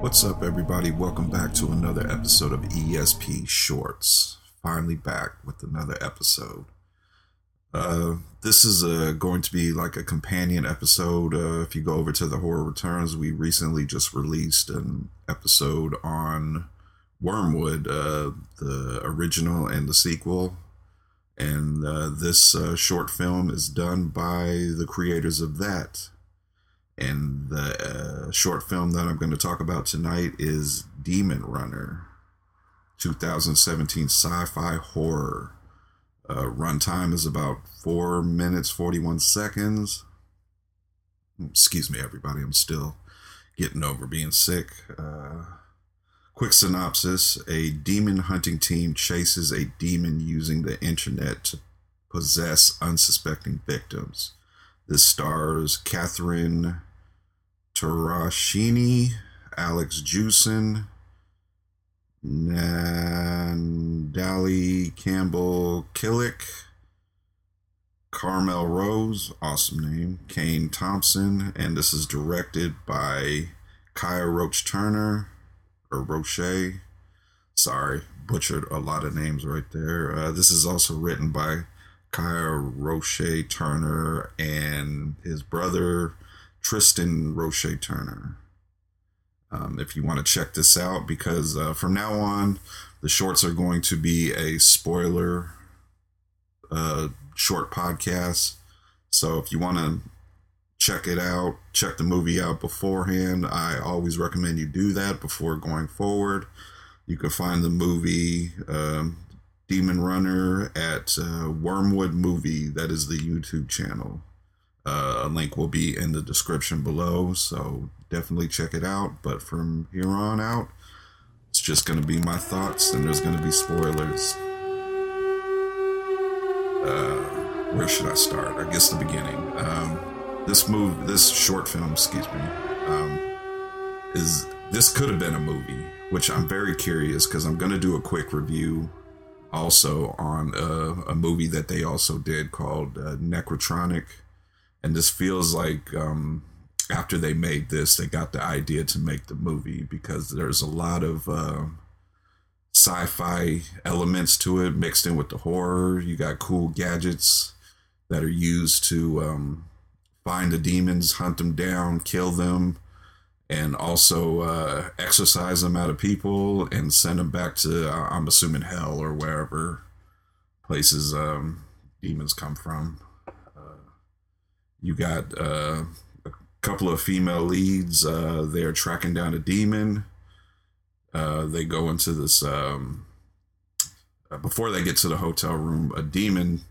What's up, everybody? Welcome back to another episode of ESP Shorts. Finally back with another episode. Uh, this is uh, going to be like a companion episode. Uh, if you go over to the Horror Returns, we recently just released an episode on Wyrmwood, uh, the original and the sequel. And uh, this uh, short film is done by the creators of that. And the uh, short film that I'm going to talk about tonight is Demon Runner, 2017 sci fi horror. Uh, runtime is about four minutes, 41 seconds. Excuse me, everybody. I'm still getting over being sick. Uh, quick synopsis A demon hunting team chases a demon using the internet to possess unsuspecting victims. This stars Catherine Terracini, Alex Jewson, Nandali Campbell Killick, Carmel Rose, awesome name, Kane Thompson, and this is directed by Kiah Roach Turner, or Roche. Sorry, butchered a lot of names right there. Uh, this is also written by Kiah Roche Turner and his brother Tristan Roche Turner. Um, if you want to check this out, because uh, from now on, the shorts are going to be a spoiler uh, short podcast. So if you want to check it out, check the movie out beforehand, I always recommend you do that before going forward. You can find the movie um, Demon Runner at uh, Wyrmwood Movie, that is the YouTube channel. Uh, a link will be in the description below, so definitely check it out. But from here on out, it's just going to be my thoughts, and there's going to be spoilers. Uh, where should I start? I guess the beginning. Um, this move, this short film, excuse me, um, is this could have been a movie, which I'm very curious because I'm going to do a quick review also on a, a movie that they also did called uh, Nekrotronic and this feels like um, after they made this, they got the idea to make the movie because there's a lot of uh, sci-fi elements to it mixed in with the horror. You got cool gadgets that are used to um, find the demons, hunt them down, kill them, and also uh, exorcise them out of people and send them back to, uh, I'm assuming, hell or wherever places um, demons come from. You got uh, a couple of female leads. Uh, they're tracking down a demon. Uh, they go into this. Um, uh, before they get to the hotel room, a demon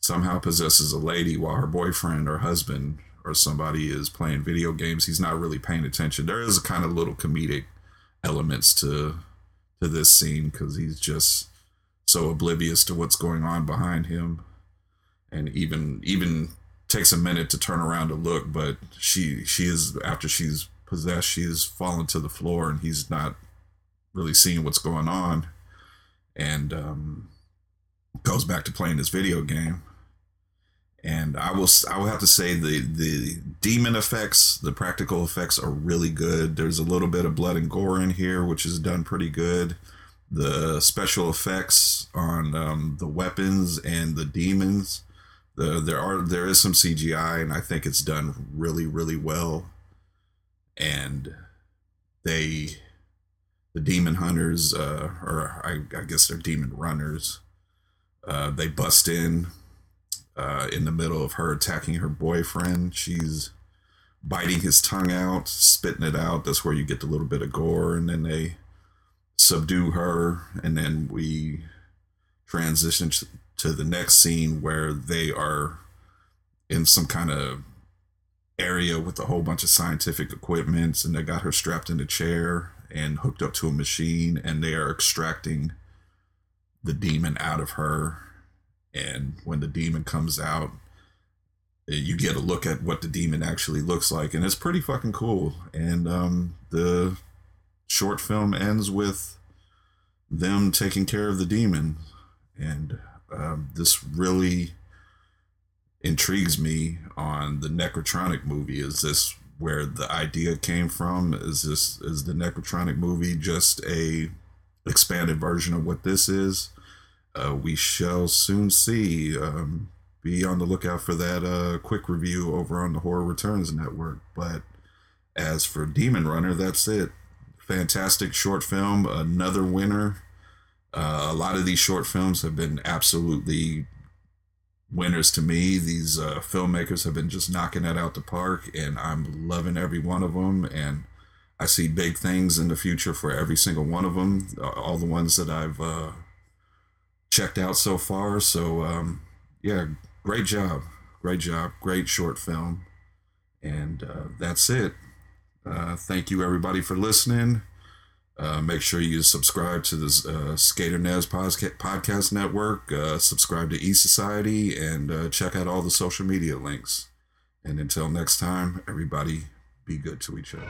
somehow possesses a lady while her boyfriend or husband or somebody is playing video games. He's not really paying attention. There is a kind of little comedic elements to to this scene because he's just so oblivious to what's going on behind him and even even takes a minute to turn around to look, but she she is after she's possessed, she is fallen to the floor, and he's not really seeing what's going on, and um, goes back to playing this video game. And I will I will have to say the the demon effects, the practical effects are really good. There's a little bit of blood and gore in here, which is done pretty good. The special effects on um, the weapons and the demons the, there are there is some CGI, and I think it's done really really well. And they, the demon hunters, uh, or I, I guess they're demon runners, uh, they bust in uh, in the middle of her attacking her boyfriend. She's biting his tongue out, spitting it out. That's where you get the little bit of gore, and then they subdue her, and then we transition to the next scene where they are in some kind of area with a whole bunch of scientific equipment and they got her strapped in a chair and hooked up to a machine and they are extracting the demon out of her. And when the demon comes out you get a look at what the demon actually looks like and it's pretty fucking cool. And um, the short film ends with them taking care of the demon. And um, this really intrigues me on the Nekrotronic movie. Is this where the idea came from. Is this is the Nekrotronic movie just a expanded version of what this is? Uh, we shall soon see. Um, be on the lookout for that uh, quick review over on the Horror Returns Network. But as for Demon Runner, that's it. Fantastic short film, another winner. Uh, a lot of these short films have been absolutely winners to me. These uh, filmmakers have been just knocking that out the park, and I'm loving every one of them. And I see big things in the future for every single one of them. All the ones that I've uh, checked out so far. So um, yeah, great job, great job, great short film, and uh, that's it. Uh, thank you everybody for listening. Uh, make sure you subscribe to the uh, Skater Nez podcast network. Uh, subscribe to E Society and uh, check out all the social media links. And until next time, everybody be good to each other.